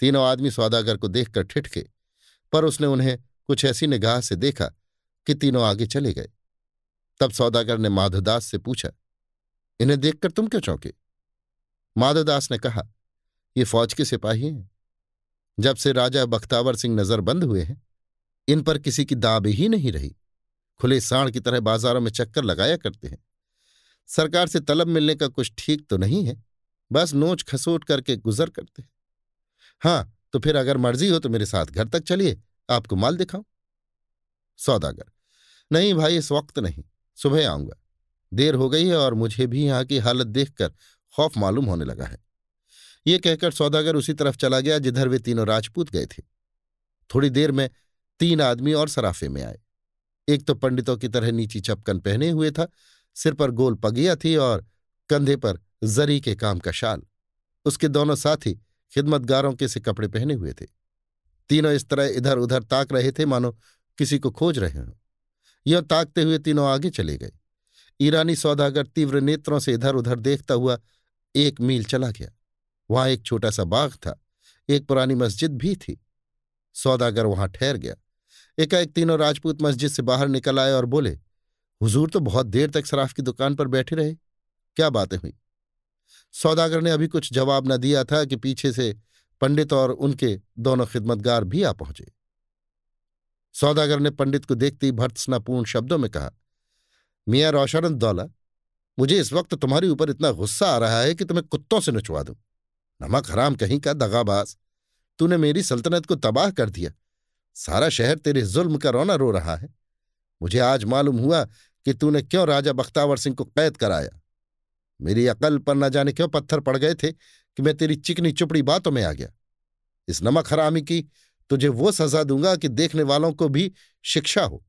तीनों आदमी सौदागर को देखकर ठिठके, पर उसने उन्हें कुछ ऐसी निगाह से देखा कि तीनों आगे चले गए। तब सौदागर ने माधवदास से पूछा, इन्हें देखकर तुम क्यों चौंके? माधवदास ने कहा, ये फौज के सिपाही हैं। जब से राजा बख्तावर सिंह नजरबंद हुए हैं, इन पर किसी की दाब ही नहीं रही। खुले साण की तरह बाजारों में चक्कर लगाया करते हैं। सरकार से तलब मिलने का कुछ ठीक तो नहीं है, बस नोच खसोट करके गुजर करते हैं। हाँ तो फिर अगर मर्ज़ी हो तो मेरे साथ घर तक चलिए, आपको माल दिखाऊँ। सौदागर, नहीं भाई, इस वक्त नहीं, सुबह आऊँगा। देर हो गई है और मुझे भी यहाँ की हालत देखकर खौफ मालूम होने लगा है। ये कहकर सौदागर उसी तरफ़ चला गया जिधर वे तीनों राजपूत गए थे। थोड़ी देर में तीन आदमी और सराफे में आए। एक तो पंडितों की तरह नीची चपकन पहने हुए था, सिर पर गोल पगिया थी और कंधे पर जरी के काम का शाल। उसके दोनों साथी खिदमतगारों के से कपड़े पहने हुए थे। तीनों इस तरह इधर उधर ताक रहे थे, मानो किसी को खोज रहे हों। यह ताकते हुए तीनों आगे चले गए। ईरानी सौदागर तीव्र नेत्रों से इधर उधर देखता हुआ एक मील चला गया। वहाँ एक छोटा सा बाग था। एक पुरानी मस्जिद भी थी। सौदागर वहाँ ठहर गया। एकाएक तीनों राजपूत मस्जिद से बाहर निकल आए और बोले, हुजूर तो बहुत देर तक सराफ की दुकान पर बैठे रहे। क्या बातें हुई? सौदागर ने अभी कुछ जवाब न दिया था कि पीछे से पंडित और उनके दोनों खिदमतगार भी आ पहुँचे। सौदागर ने पंडित को देखते ही भर्त्सनापूर्ण शब्दों में कहा, मियाँ रोशन दौला, मुझे इस वक्त तुम्हारे ऊपर इतना गुस्सा आ रहा है कि तुम्हें कुत्तों से नचवा दूँ। नमक हराम कहीं का, दगाबाज। तूने मेरी सल्तनत को तबाह कर दिया। सारा शहर तेरे जुल्म का रोना रो रहा है। मुझे आज मालूम हुआ कि तूने क्यों राजा बख्तावर सिंह को कैद कराया। मेरी अकल पर न जाने क्यों पत्थर पड़ गए थे कि मैं तेरी चिकनी चुपड़ी बातों में आ गया। इस नमक हरामी की तुझे वो सजा दूँगा कि देखने वालों को भी शिक्षा हो।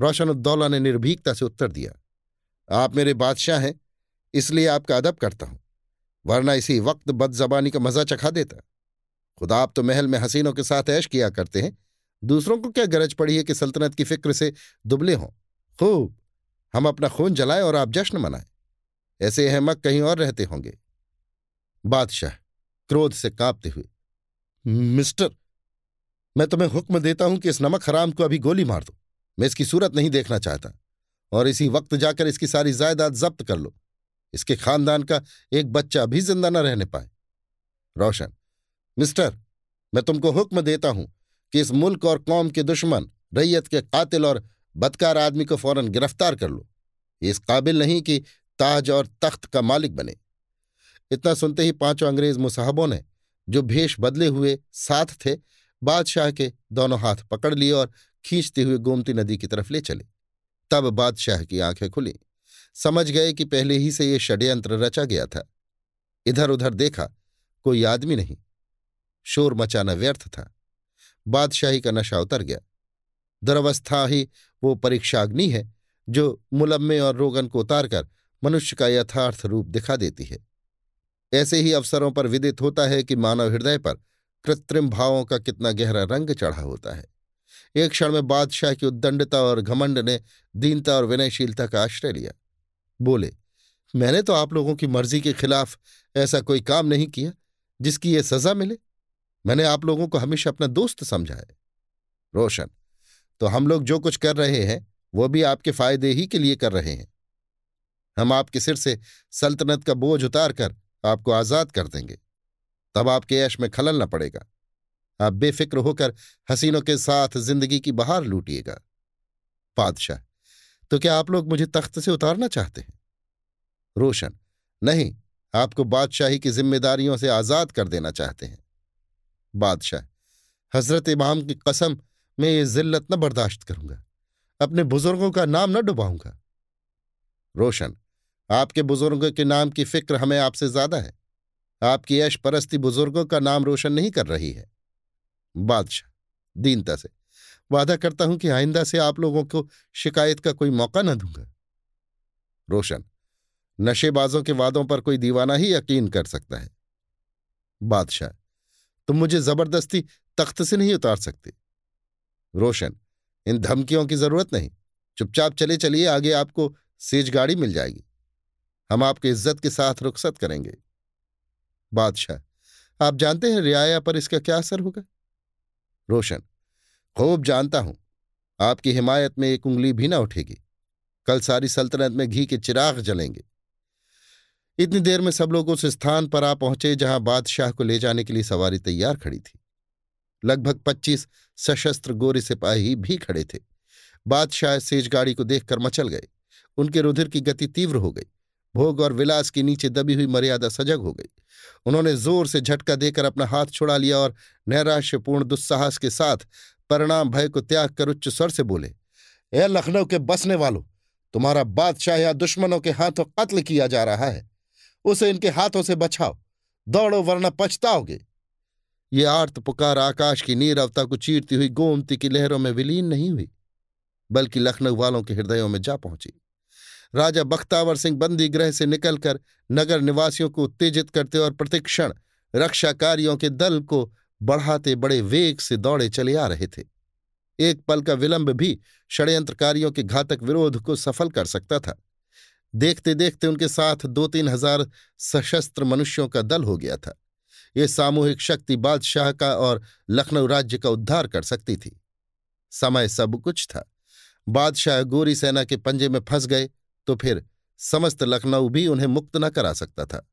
रोशन उद्दौला ने निर्भीकता से उत्तर दिया, आप मेरे बादशाह हैं, इसलिए आपका अदब करता हूँ, वरना इसी वक्त बदजबानी का मज़ा चखा देता। खुदा, आप तो महल में हसीनों के साथ ऐश किया करते हैं, दूसरों को क्या गरज पड़ी है कि सल्तनत की फ़िक्र से दुबले हों? खूब, हम अपना खून जलाएँ और आप जश्न मनाएँ। ऐसे अहमक कहीं और रहते होंगे। बादशाह क्रोध से कांपते हुए, मिस्टर, मैं तुम्हें हुक्म देता हूँ कि इस नमक हराम को अभी गोली मार दो। मैं इसकी सूरत नहीं देखना चाहता। और इसी वक्त जाकर इसकी सारी जायदाद जब्त कर लो। इसके खानदान का एक बच्चा भी ज़िंदा न रहने पाए। रोशन, मिस्टर, मैं तुमको हुक्म देता हूँ कि इस मुल्क और कौम के दुश्मन, रैयत के कातिल और बदकार आदमी को फ़ौरन गिरफ़्तार कर लो। इस काबिल नहीं कि ताज और तख्त का मालिक बने। इतना सुनते ही पाँचों अंग्रेज़ मुसाहबों ने, जो भेष बदले हुए साथ थे, बादशाह के दोनों हाथ पकड़ लिए और खींचते हुए गोमती नदी की तरफ़ ले चले। तब बादशाह की आँखें खुली। समझ गए कि पहले ही से ये षड्यंत्र रचा गया था। इधर उधर देखा, कोई आदमी नहीं। शोर मचाना व्यर्थ था। बादशाही का नशा उतर गया। दुरवस्था ही वो परीक्षाग्नि है, जो मुलम्मे और रोगन को उतारकर मनुष्य का यथार्थ रूप दिखा देती है। ऐसे ही अवसरों पर विदित होता है कि मानव हृदय पर कृत्रिम भावों का कितना गहरा रंग चढ़ा होता है। एक क्षण में बादशाह की उद्दंडता और घमंड ने दीनता और विनयशीलता का आश्रय लिया। बोले, मैंने तो आप लोगों की मर्ज़ी के खिलाफ ऐसा कोई काम नहीं किया जिसकी ये सजा मिले। मैंने आप लोगों को हमेशा अपना दोस्त समझा है। रोशन तो हम लोग जो कुछ कर रहे हैं, वो भी आपके फ़ायदे ही के लिए कर रहे हैं। हम आपके सिर से सल्तनत का बोझ उतार कर आपको आज़ाद कर देंगे। तब आपके ऐश में खलल न पड़ेगा। आप बेफिक्र होकर हसीनों के साथ ज़िंदगी की बहार लूटिएगा। बादशाह तो क्या आप लोग मुझे तख्त से उतारना चाहते हैं? रोशन, नहीं, आपको बादशाही की जिम्मेदारियों से आज़ाद कर देना चाहते हैं। बादशाह, हज़रत इमाम की कसम, मैं ये जिल्लत न बर्दाश्त करूँगा। अपने बुज़ुर्गों का नाम न डुबाऊँगा। रोशन आपके बुज़ुर्गों के नाम की फ़िक्र हमें आपसे ज़्यादा है। आपकी ऐश परस्ती बुज़ुर्गों का नाम रोशन नहीं कर रही है। बादशाह, दीनता से। वादा करता हूँ कि आइंदा से आप लोगों को शिकायत का कोई मौका न दूँगा। रोशन, नशेबाजों के वादों पर कोई दीवाना ही यकीन कर सकता है। बादशाह, तुम मुझे ज़बरदस्ती तख्त से नहीं उतार सकते। रोशन, इन धमकियों की ज़रूरत नहीं। चुपचाप चले चलिए, आगे आपको सेज गाड़ी मिल जाएगी। हम आपकी इज़्ज़त के साथ रुखसत करेंगे। बादशाह, आप जानते हैं रियाया पर इसका क्या असर होगा? रोशन, खूब जानता हूँ। आपकी हिमायत में एक उंगली भी ना उठेगी। कल सारी सल्तनत में घी के चिराग जलेंगे। इतनी देर में सब लोग उस स्थान पर आ पहुँचे जहाँ बादशाह को ले जाने के लिए सवारी तैयार खड़ी थी। लगभग पच्चीस सशस्त्र गोरे सिपाही भी खड़े थे। बादशाह सेज गाड़ी को देखकर मचल गए। उनके रुधिर की गति तीव्र हो गई। भोग और विलास के नीचे दबी हुई मर्यादा सजग हो गई। उन्होंने ज़ोर से झटका देकर अपना हाथ छुड़ा लिया और नैराश्यपूर्ण दुस्साहस के साथ परिणाम भय को त्याग कर उच्च स्वर से बोले, ए लखनऊ के बसने वालों, तुम्हारा बादशाह या दुश्मनों के हाथों कत्ल किया जा रहा है। उसे इनके हाथों से बचाओ, दौड़ो वरना पछताओगे। ये आर्त पुकार आकाश की नीरवता को चीरती हुई गोमती की लहरों में विलीन नहीं हुई, बल्कि लखनऊ वालों के हृदयों में जा पहुँची। राजा बख्तावर सिंह बंदी गृह से निकलकर नगर निवासियों को उत्तेजित करते और प्रतिक्षण रक्षाकारियों के दल को बढ़ाते बड़े वेग से दौड़े चले आ रहे थे। एक पल का विलंब भी षड्यंत्रकारियों के घातक विरोध को सफल कर सकता था। देखते देखते उनके साथ दो तीन हज़ार सशस्त्र मनुष्यों का दल हो गया था। ये सामूहिक शक्ति बादशाह का और लखनऊ राज्य का उद्धार कर सकती थी। समय सब कुछ था। बादशाह गोरी सेना के पंजे में फंस गए तो फिर समस्त लखनऊ भी उन्हें मुक्त न करा सकता था।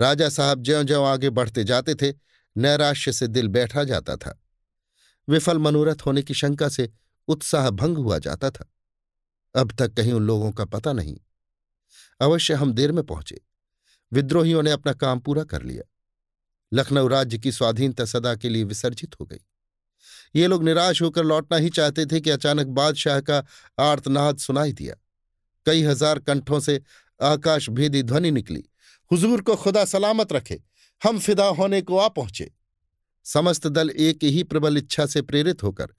राजा साहब ज्यो ज्यो आगे बढ़ते जाते थे, नैराश्य से दिल बैठा जाता था। विफल मनोरथ होने की शंका से उत्साह भंग हुआ जाता था। अब तक कहीं उन लोगों का पता नहीं। अवश्य हम देर में पहुँचे। विद्रोहियों ने अपना काम पूरा कर लिया। लखनऊ राज्य की स्वाधीनता सदा के लिए विसर्जित हो गई। ये लोग निराश होकर लौटना ही चाहते थे कि अचानक बादशाह का आर्तनाद सुनाई दिया। कई हज़ार कंठों से आकाश भेदी ध्वनि निकली। हुजूर को खुदा सलामत रखे, हम फिदा होने को आ पहुँचे। समस्त दल एक ही प्रबल इच्छा से प्रेरित होकर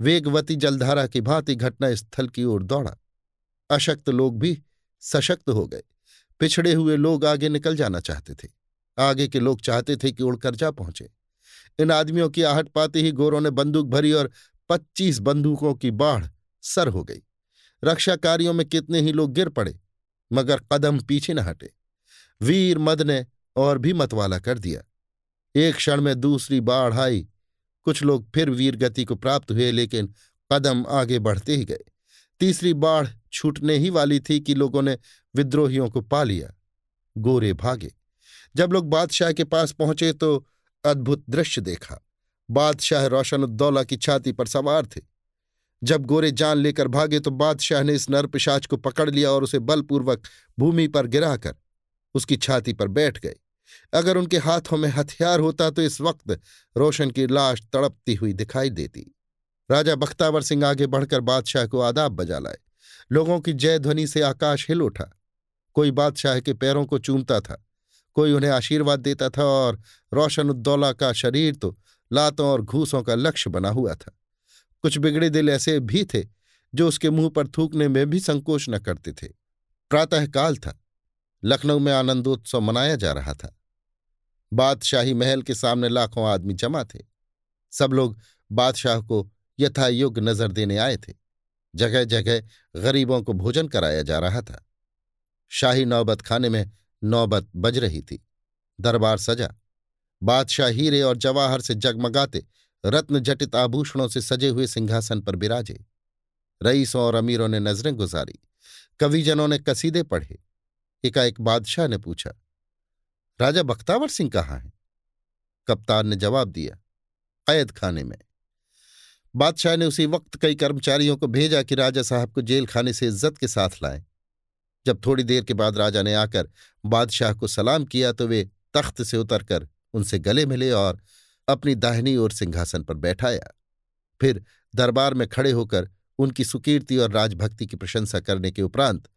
वेगवती जलधारा की भांति घटना स्थल की ओर दौड़ा। अशक्त लोग भी सशक्त हो गए। पिछड़े हुए लोग आगे निकल जाना चाहते थे। आगे के लोग चाहते थे कि उड़कर जा पहुँचे। इन आदमियों की आहट पाते ही गोरों ने बंदूक भरी और पच्चीस बंदूकों की बाढ़ सर हो गई। रक्षा कार्यों में कितने ही लोग गिर पड़े, मगर कदम पीछे न हटे। वीर मद ने और भी मतवाला कर दिया। एक क्षण में दूसरी बाढ़ आई। कुछ लोग फिर वीर गति को प्राप्त हुए, लेकिन कदम आगे बढ़ते ही गए। तीसरी बाढ़ छूटने ही वाली थी कि लोगों ने विद्रोहियों को पा लिया। गोरे भागे। जब लोग बादशाह के पास पहुँचे तो अद्भुत दृश्य देखा। बादशाह रोशनुद्दौला की छाती पर सवार थे। जब गोरे जान लेकर भागे तो बादशाह ने इस नरपिशाच को पकड़ लिया और उसे बलपूर्वक भूमि पर गिराकर उसकी छाती पर बैठ गए। अगर उनके हाथों में हथियार होता तो इस वक्त रोशन की लाश तड़पती हुई दिखाई देती। राजा बख्तावर सिंह आगे बढ़कर बादशाह को आदाब बजा लाए। लोगों की जय ध्वनि से आकाश हिल उठा। कोई बादशाह के पैरों को चूमता था, कोई उन्हें आशीर्वाद देता था और रोशन उद्दौला का शरीर तो लातों और घूसों का लक्ष्य बना हुआ था। कुछ बिगड़े दिल ऐसे भी थे, जो उसके मुँह पर थूकने में भी संकोच न करते थे। प्रातःकाल था। लखनऊ में आनंदोत्सव मनाया जा रहा था। बादशाही महल के सामने लाखों आदमी जमा थे। सब लोग बादशाह को यथायोग्य नज़र देने आए थे। जगह जगह गरीबों को भोजन कराया जा रहा था। शाही नौबत खाने में नौबत बज रही थी। दरबार सजा। बादशाह हीरे और जवाहर से जगमगाते रत्न जटित आभूषणों से सजे हुए सिंहासन पर बिराजे। रईसों और अमीरों ने नज़रें गुजारी। कविजनों ने कसीदे पढ़े। एकाएक बादशाह ने पूछा, राजा बख्तावर सिंह कहाँ है? कप्तान ने जवाब दिया, कैद खाने में। बादशाह ने उसी वक्त कई कर्मचारियों को भेजा कि राजा साहब को जेल खाने से इज़्ज़त के साथ लाएँ। जब थोड़ी देर के बाद राजा ने आकर बादशाह को सलाम किया तो वे तख्त से उतरकर उनसे गले मिले और अपनी दाहिनी ओर सिंहासन पर बैठाया फिर दरबार में खड़े होकर उनकी सुकीर्ति और राजभक्ति की प्रशंसा करने के उपरांत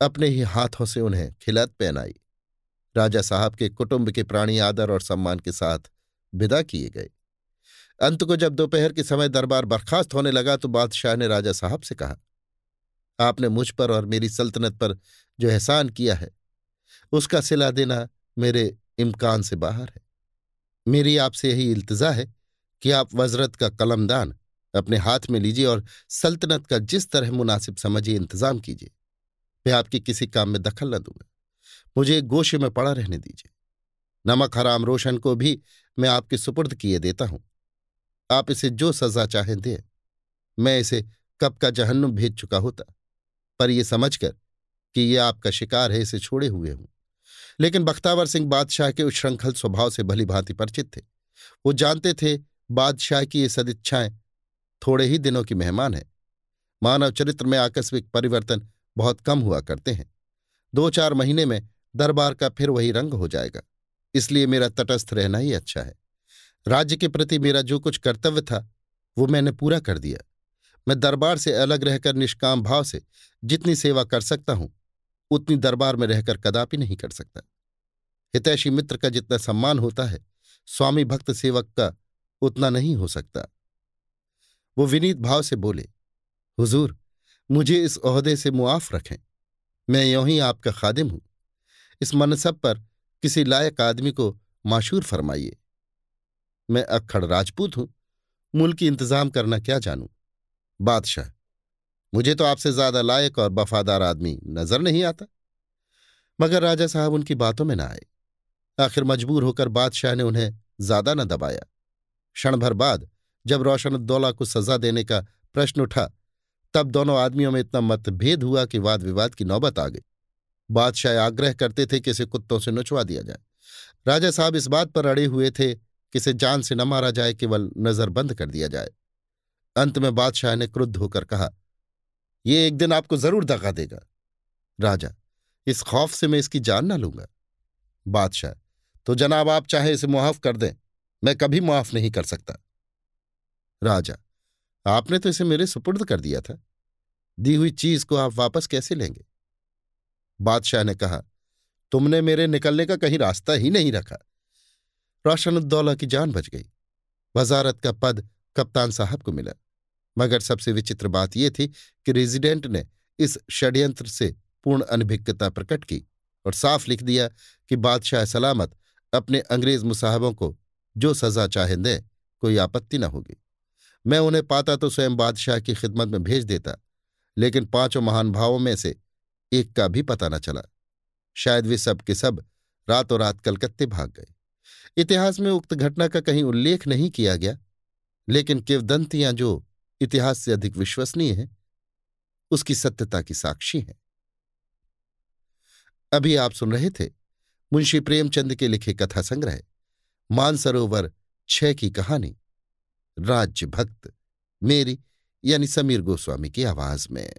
अपने ही हाथों से उन्हें खिलत पहनाई। राजा साहब के कुटुंब के प्राणी आदर और सम्मान के साथ विदा किए गए। अंत को जब दोपहर के समय दरबार बर्खास्त होने लगा तो बादशाह ने राजा साहब से कहा, आपने मुझ पर और मेरी सल्तनत पर जो एहसान किया है, उसका सिला देना मेरे इम्कान से बाहर है। मेरी आपसे यही इल्तजा है कि आप वजरत का कलमदान अपने हाथ में लीजिए और सल्तनत का जिस तरह मुनासिब समझिए, इंतज़ाम कीजिए। मैं आपके किसी काम में दखल न दूँगा। मुझे गोशे में पड़ा रहने दीजिए। नमक हराम रोशन को भी मैं आपके सुपुर्द किए देता हूँ। आप इसे जो सजा चाहें दें। मैं इसे कब का जहन्नुम भेज चुका होता। पर यह समझकर कि ये आपका शिकार है, इसे छोड़े हुए हूँ। लेकिन बख्तावर सिंह बादशाह के उच्छृंखल स्वभाव से भली भांति परिचित थे। वो जानते थे बादशाह की ये सदिच्छाएँ थोड़े ही दिनों की मेहमान है। मानव चरित्र में आकस्मिक परिवर्तन बहुत कम हुआ करते हैं। दो चार महीने में दरबार का फिर वही रंग हो जाएगा। इसलिए मेरा तटस्थ रहना ही अच्छा है। राज्य के प्रति मेरा जो कुछ कर्तव्य था, वो मैंने पूरा कर दिया। मैं दरबार से अलग रहकर निष्काम भाव से जितनी सेवा कर सकता हूँ उतनी दरबार में रहकर कदापि नहीं कर सकता। हितैषी मित्र का जितना सम्मान होता है, स्वामी भक्त सेवक का उतना नहीं हो सकता। वो विनीत भाव से बोले, हुजूर, मुझे इस ओहदे से मुआफ रखें। मैं यों ही आपका खादिम हूँ। इस मनसब पर किसी लायक आदमी को माशूर फरमाइए। मैं अक्खड़ राजपूत हूँ। मुल्क की इंतज़ाम करना क्या जानूं? बादशाह मुझे तो आपसे ज़्यादा लायक और वफादार आदमी नज़र नहीं आता। मगर राजा साहब उनकी बातों में न आए। आखिर मजबूर होकर बादशाह ने उन्हें ज़्यादा न दबाया। क्षण भर बाद जब रोशनुद्दौला को सजा देने का प्रश्न उठा, तब दोनों आदमियों में इतना मतभेद हुआ कि वाद विवाद की नौबत आ गई। बादशाह आग्रह करते थे कि इसे कुत्तों से नुचवा दिया जाए। राजा साहब इस बात पर अड़े हुए थे कि इसे जान से न मारा जाए, केवल नज़र बंद कर दिया जाए। अंत में बादशाह ने क्रुद्ध होकर कहा ये एक दिन आपको ज़रूर दगा देगा। राजा, इस खौफ से मैं इसकी जान ना लूँगा। बादशाह तो जनाब आप चाहे इसे मुआफ कर दें। मैं कभी मुआफ नहीं कर सकता। राजा, आपने तो इसे मेरे सुपुर्द कर दिया था। दी हुई चीज़ को आप वापस कैसे लेंगे? बादशाह ने कहा, तुमने मेरे निकलने का कहीं रास्ता ही नहीं रखा। रोशनुद्दौला की जान बच गई। वजारत का पद कप्तान साहब को मिला। मगर सबसे विचित्र बात यह थी कि रेजिडेंट ने इस षड्यंत्र से पूर्ण अनभिज्ञता प्रकट की और साफ़ लिख दिया कि बादशाह सलामत अपने अंग्रेज़ मुसाहबों को जो सजा चाहे दें, कोई आपत्ति न होगी। मैं उन्हें पाता तो स्वयं बादशाह की खिदमत में भेज देता, लेकिन पाँचों महान भावों में से एक का भी पता न चला। शायद वे सब के सब रातों रात कलकत्ते भाग गए। इतिहास में उक्त घटना का कहीं उल्लेख नहीं किया गया, लेकिन किवदंतियाँ जो इतिहास से अधिक विश्वसनीय है। उसकी सत्यता की साक्षी है। अभी आप सुन रहे थे मुंशी प्रेमचंद के लिखे कथा संग्रह, मानसरोवर छह की कहानी राज्य भक्त मेरी यानी समीर गोस्वामी की आवाज़ में।